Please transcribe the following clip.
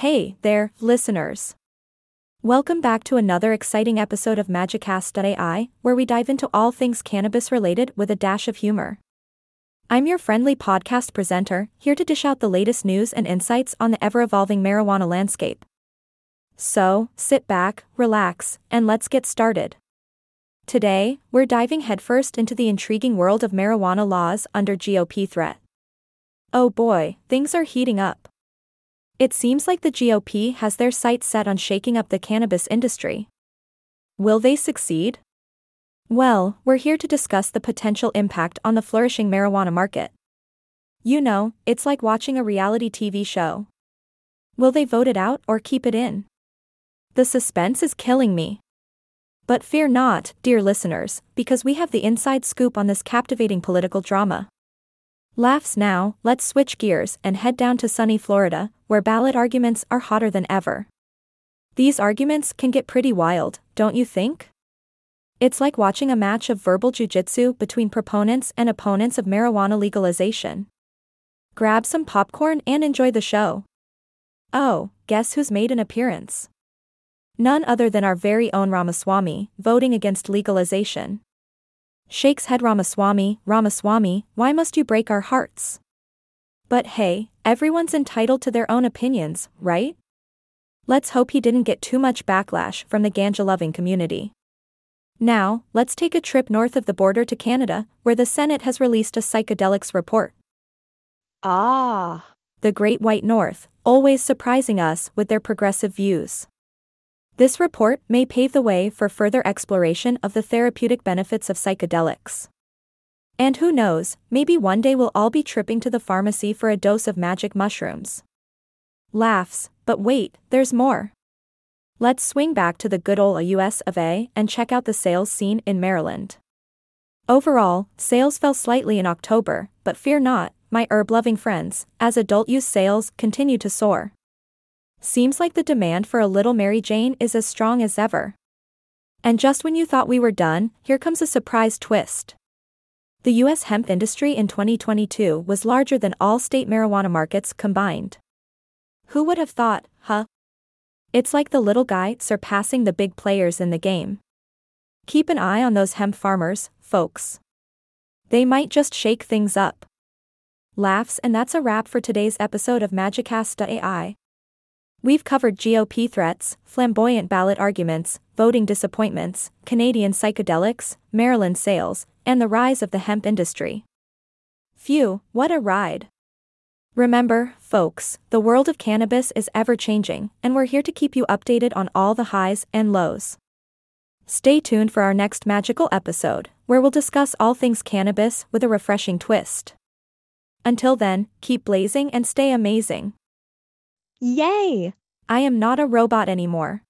Hey there, listeners. Welcome back to another exciting episode of Magicast.ai, where we dive into all things cannabis related with a dash of humor. I'm your friendly podcast presenter, here to dish out the latest news and insights on the ever evolving marijuana landscape. So, sit back, relax, and let's get started. Today, we're diving headfirst into the intriguing world of marijuana laws under GOP threat. Oh boy, things are heating up. It seems like the GOP has their sights set on shaking up the cannabis industry. Will they succeed? Well, we're here to discuss the potential impact on the flourishing marijuana market. You know, it's like watching a reality TV show. Will they vote it out or keep it in? The suspense is killing me. But fear not, dear listeners, because we have the inside scoop on this captivating political drama. Laughs now, let's switch gears and head down to sunny Florida, where ballot arguments are hotter than ever. These arguments can get pretty wild, don't you think? It's like watching a match of verbal jujitsu between proponents and opponents of marijuana legalization. Grab some popcorn and enjoy the show. Oh, guess who's made an appearance? None other than our very own Ramaswamy, voting against legalization. Shakes head Ramaswamy, Ramaswamy, why must you break our hearts? But hey, everyone's entitled to their own opinions, right? Let's hope he didn't get too much backlash from the ganja loving community. Now, let's take a trip north of the border to Canada, where the Senate has released a psychedelics report. Ah, The Great White North, always surprising us with their progressive views. This report may pave the way for further exploration of the therapeutic benefits of psychedelics. And who knows, maybe one day we'll all be tripping to the pharmacy for a dose of magic mushrooms. Laughs, but wait, there's more. Let's swing back to the good old US of A and check out the sales scene in Maryland. Overall, sales fell slightly in October, but fear not, my herb loving friends, as adult use sales continue to soar. Seems like the demand for a little Mary Jane is as strong as ever. And just when you thought we were done, here comes a surprise twist. The U.S. hemp industry in 2022 was larger than all state marijuana markets combined. Who would have thought, huh? It's like the little guy surpassing the big players in the game. Keep an eye on those hemp farmers, folks. They might just shake things up. Laughs, and that's a wrap for today's episode of Magicast.ai. We've covered GOP threats, flamboyant ballot arguments, voting disappointments, Canadian psychedelics, Maryland sales, and the rise of the hemp industry. Phew, what a ride! Remember, folks, the world of cannabis is ever changing, and we're here to keep you updated on all the highs and lows. Stay tuned for our next magical episode, where we'll discuss all things cannabis with a refreshing twist. Until then, keep blazing and stay amazing. Yay! I am not a robot anymore.